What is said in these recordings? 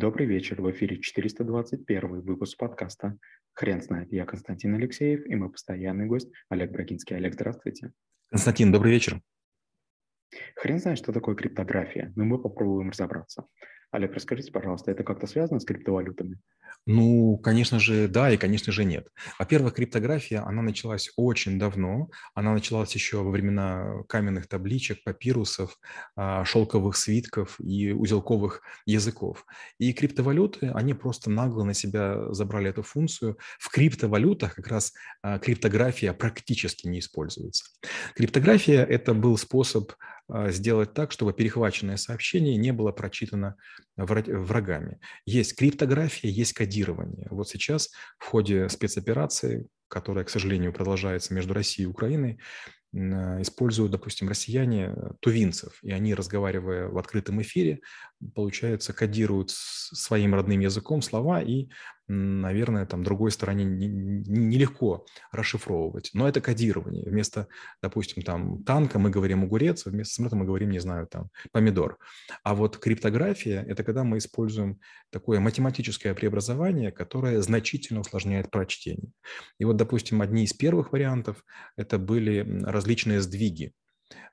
Добрый вечер, в эфире 421 выпуск подкаста «Хрен знает». Я Константин Алексеев и мой постоянный гость Олег Брагинский. Олег, здравствуйте. Константин, добрый вечер. Хрен знает, что такое криптография, но мы попробуем разобраться. Олег, расскажите, пожалуйста, это как-то связано с криптовалютами? Ну, конечно же, да и, конечно же, нет. Во-первых, криптография, она началась очень давно. Она началась еще во времена каменных табличек, папирусов, а, шелковых свитков и узелковых языков. И криптовалюты, они просто нагло на себя забрали эту функцию. В криптовалютах как раз а, криптография практически не используется. Криптография – это был способ сделать так, чтобы перехваченное сообщение не было прочитано врагами. Есть криптография, есть кодирование. Вот сейчас в ходе спецоперации, которая, к сожалению, продолжается между Россией и Украиной, а, используют, допустим, россияне тувинцев, и они, разговаривая в открытом эфире, получается, кодируют своим родным языком слова и наверное, там другой стороне нелегко расшифровывать. Но это кодирование. Вместо, допустим, там танка мы говорим огурец, вместо самолета мы говорим, не знаю, там помидор. А вот криптография – это когда мы используем такое математическое преобразование, которое значительно усложняет прочтение. И вот, допустим, одни из первых вариантов – это были различные сдвиги.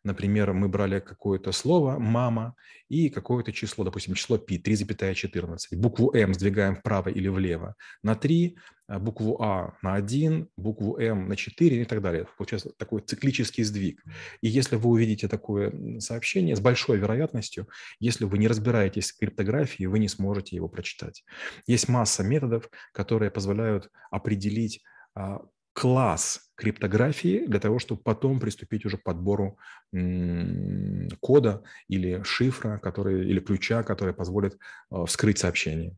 Например, мы брали какое-то слово «мама» и какое-то число, допустим, число π, 3,14. Букву «м» сдвигаем вправо или влево на 3, а букву «а» на 1, букву «м» на 4 и так далее. Получается такой циклический сдвиг. И если вы увидите такое сообщение, с большой вероятностью, если вы не разбираетесь в криптографии, вы не сможете его прочитать. Есть масса методов, которые позволяют определить а, класс криптографии для того, чтобы потом приступить уже к подбору кода или шифра, который, или ключа, который позволит а, вскрыть сообщение.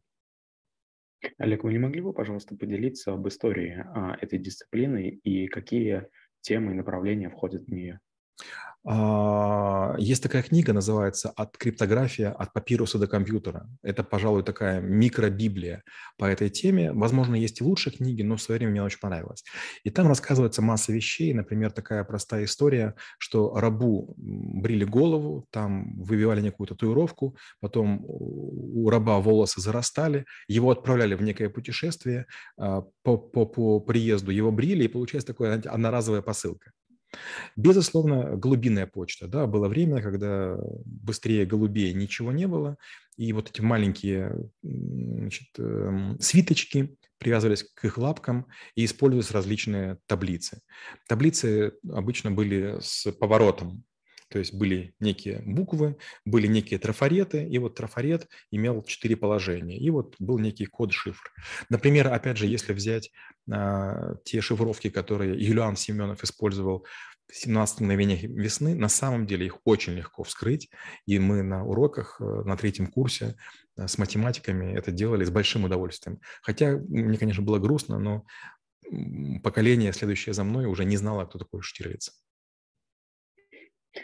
Олег, вы не могли бы, пожалуйста, поделиться об истории а, этой дисциплины и какие темы и направления входят в нее? А, есть такая книга, называется «От криптография от папируса до компьютера». Это, пожалуй, такая микробиблия по этой теме. Возможно, есть и лучшие книги, но в свое время мне очень понравилось. И там рассказывается масса вещей. Например, такая простая история, что рабу брили голову, там выбивали некую татуировку, потом у раба волосы зарастали, его отправляли в некое путешествие, а, по, по, по приезду его брили, и получается такая одноразовая посылка. Безусловно, глубинная почта. Да, было время, когда быстрее голубей ничего не было, и вот эти маленькие значит, эм, свиточки привязывались к их лапкам и использовались различные таблицы. Таблицы обычно были с поворотом, то есть были некие буквы, были некие трафареты, и вот трафарет имел четыре положения, и вот был некий код-шифр. Например, опять же, если взять а, те шифровки, которые Юлиан Семенов использовал в 17 мгновениях весны, на самом деле их очень легко вскрыть, и мы на уроках э, на третьем курсе э, с математиками это делали с большим удовольствием. Хотя мне, конечно, было грустно, но поколение, следующее за мной, уже не знало, кто такой Штирлиц.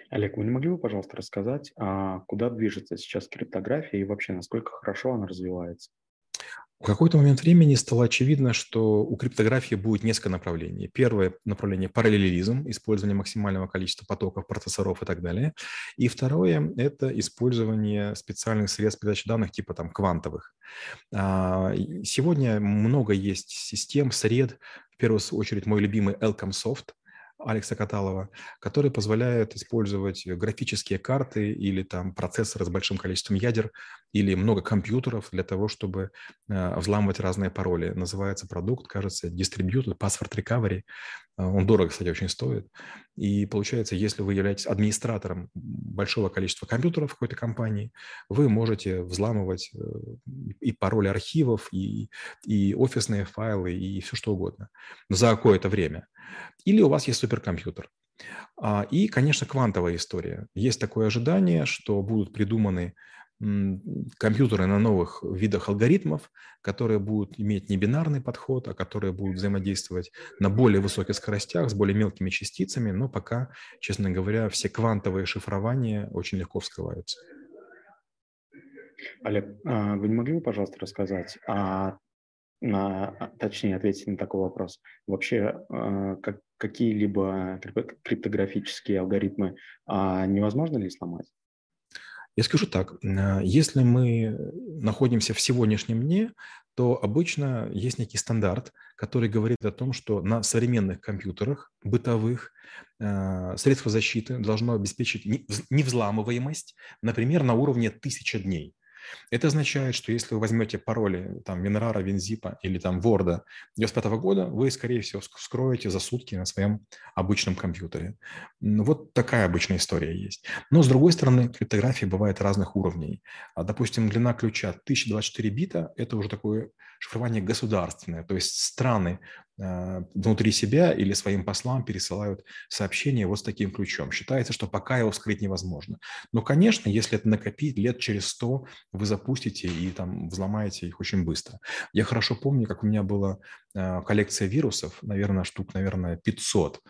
Олег, вы не могли бы, пожалуйста, рассказать, а куда движется сейчас криптография и вообще насколько хорошо она развивается? В какой-то момент времени стало очевидно, что у криптографии будет несколько направлений. Первое направление – параллелизм, использование максимального количества потоков, процессоров и так далее. И второе – это использование специальных средств передачи данных типа там квантовых. А, сегодня много есть систем, сред, в первую очередь мой любимый Elcomsoft – Алекса Каталова, который позволяет использовать графические карты или там процессоры с большим количеством ядер или много компьютеров для того, чтобы э, взламывать разные пароли. Называется продукт, кажется, Distributed Password Recovery. Э, он дорого, кстати, очень стоит. И получается, если вы являетесь администратором большого количества компьютеров какой-то компании, вы можете взламывать э, и пароли архивов, и, и офисные файлы, и все что угодно за какое-то время. Или у вас есть суперкомпьютер. А, и, конечно, квантовая история. Есть такое ожидание, что будут придуманы компьютеры на новых видах алгоритмов, которые будут иметь не бинарный подход, а которые будут взаимодействовать на более высоких скоростях с более мелкими частицами, но пока, честно говоря, все квантовые шифрования очень легко вскрываются. Олег, а вы не могли бы, пожалуйста, рассказать, а на, а, точнее ответить на такой вопрос. Вообще, а, как, какие-либо криптографические алгоритмы невозможно ли сломать? Я скажу так, если мы находимся в сегодняшнем дне, то обычно есть некий стандарт, который говорит о том, что на современных компьютерах бытовых э, средства защиты должно обеспечить невзламываемость, например, на уровне тысяча дней. Это означает, что если вы возьмете пароли там WinRAR, WinZip или там Word 95 года, вы, скорее всего, вскроете за сутки на своем обычном компьютере. Вот такая обычная история есть. Но, с другой стороны, криптография бывает разных уровней. А, допустим, длина ключа 1024 бита – это уже такое шифрование государственное, то есть страны Э, внутри себя или своим послам пересылают сообщение вот с таким ключом. Считается, что пока его вскрыть невозможно. Но, конечно, если это накопить, лет через сто вы запустите и там взломаете их очень быстро. Я хорошо помню, как у меня была э, коллекция вирусов, наверное, штук, наверное, 500.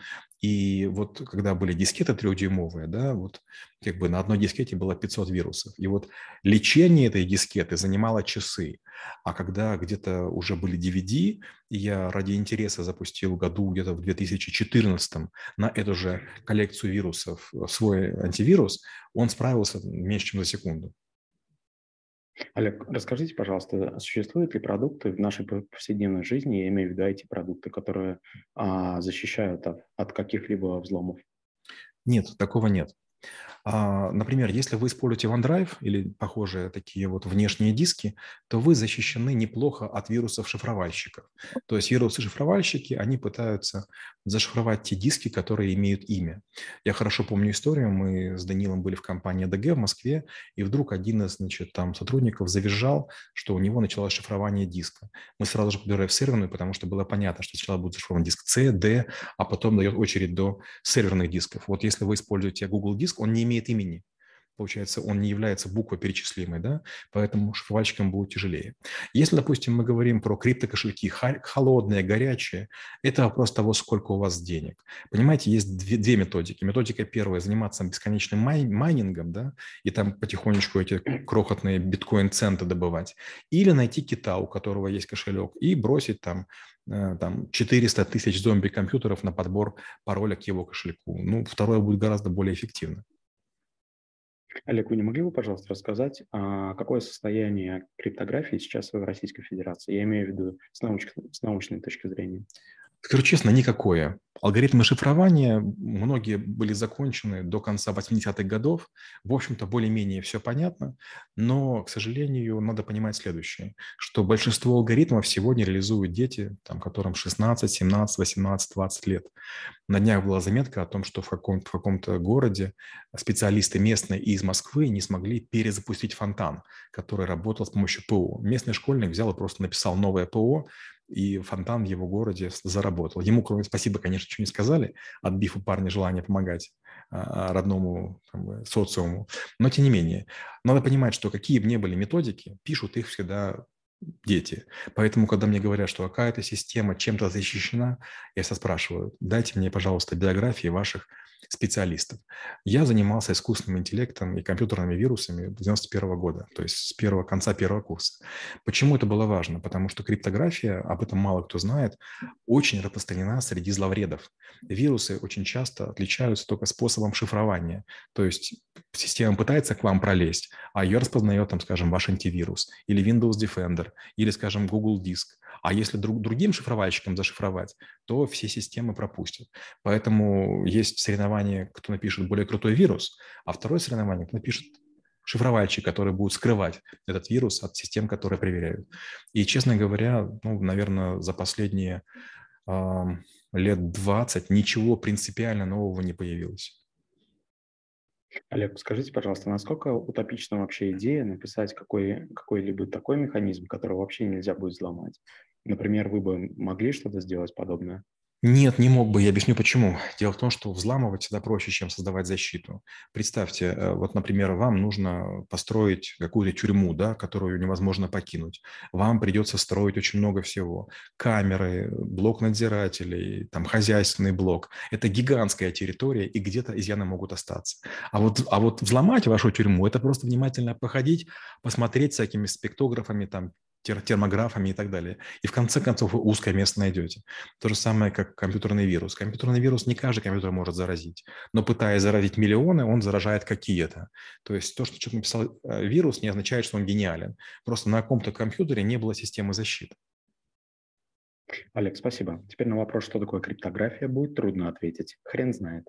И вот когда были дискеты трехдюймовые, да, вот как бы на одной дискете было 500 вирусов. И вот лечение этой дискеты занимало часы. А когда где-то уже были DVD, я ради интереса запустил году где-то в 2014 на эту же коллекцию вирусов свой антивирус, он справился меньше, чем за секунду. Олег, расскажите, пожалуйста, существуют ли продукты в нашей повседневной жизни, я имею в виду эти продукты, которые а, защищают от, от каких-либо взломов? Нет, такого нет. А, например, если вы используете OneDrive или похожие такие вот внешние диски, то вы защищены неплохо от вирусов-шифровальщиков. То есть вирусы-шифровальщики, они пытаются зашифровать те диски, которые имеют имя. Я хорошо помню историю, мы с Данилом были в компании ДГ в Москве, и вдруг один из значит, там, сотрудников завизжал, что у него началось шифрование диска. Мы сразу же побежали в серверную, потому что было понятно, что сначала будет зашифрован диск C, D, а потом дает очередь до серверных дисков. Вот если вы используете Google диск, он не имеет имеет имени. Получается, он не является буквой перечислимой, да, поэтому шифровальщикам будет тяжелее. Если, допустим, мы говорим про криптокошельки, холодные, горячие, это вопрос того, сколько у вас денег. Понимаете, есть две, две методики. Методика первая – заниматься бесконечным май, майнингом, да, и там потихонечку эти крохотные биткоин-центы добывать. Или найти кита, у которого есть кошелек, и бросить там э, там 400 тысяч зомби-компьютеров на подбор пароля к его кошельку. Ну, второе будет гораздо более эффективно. Олег, вы не могли бы, пожалуйста, рассказать, а какое состояние криптографии сейчас в Российской Федерации? Я имею в виду с, науч... с научной точки зрения. Скажу честно, никакое. Алгоритмы шифрования, многие были закончены до конца 80-х годов. В общем-то, более-менее все понятно. Но, к сожалению, надо понимать следующее, что большинство алгоритмов сегодня реализуют дети, там, которым 16, 17, 18, 20 лет. На днях была заметка о том, что в каком-то, в каком-то городе специалисты местные из Москвы не смогли перезапустить фонтан, который работал с помощью ПО. Местный школьник взял и просто написал новое ПО, и фонтан в его городе заработал. Ему, кроме спасибо, конечно, ничего не сказали, отбив у парня желание помогать а, родному как бы, социуму. Но тем не менее, надо понимать, что какие бы ни были методики, пишут их всегда дети. Поэтому, когда мне говорят, что какая-то система чем-то защищена, я всегда спрашиваю, дайте мне, пожалуйста, биографии ваших специалистов. Я занимался искусственным интеллектом и компьютерными вирусами с 91 года, то есть с первого конца первого курса. Почему это было важно? Потому что криптография, об этом мало кто знает, очень распространена среди зловредов. Вирусы очень часто отличаются только способом шифрования. То есть система пытается к вам пролезть, а ее распознает, там, скажем, ваш антивирус или Windows Defender, или, скажем, Google Диск. А если друг, другим шифровальщикам зашифровать, то все системы пропустят. Поэтому есть соревнование, кто напишет более крутой вирус, а второе соревнование, кто напишет шифровальщик, который будет скрывать этот вирус от систем, которые проверяют. И, честно говоря, ну, наверное, за последние э, лет 20 ничего принципиально нового не появилось. Олег, скажите, пожалуйста, насколько утопична вообще идея написать какой, какой-либо такой механизм, который вообще нельзя будет взломать? Например, вы бы могли что-то сделать подобное? Нет, не мог бы. Я объясню почему. Дело в том, что взламывать всегда проще, чем создавать защиту. Представьте, э, вот, например, вам нужно построить какую-то тюрьму, да, которую невозможно покинуть. Вам придется строить очень много всего. Камеры, блок надзирателей, там, хозяйственный блок. Это гигантская территория, и где-то изъяны могут остаться. А вот, а вот взломать вашу тюрьму – это просто внимательно походить, посмотреть всякими спектографами, там, термографами и так далее. И в конце концов вы узкое место найдете. То же самое, как компьютерный вирус. Компьютерный вирус не каждый компьютер может заразить, но пытаясь заразить миллионы, он заражает какие-то. То есть то, что человек написал э, вирус, не означает, что он гениален. Просто на каком-то компьютере не было системы защиты. Олег, спасибо. Теперь на вопрос, что такое криптография, будет трудно ответить. Хрен знает.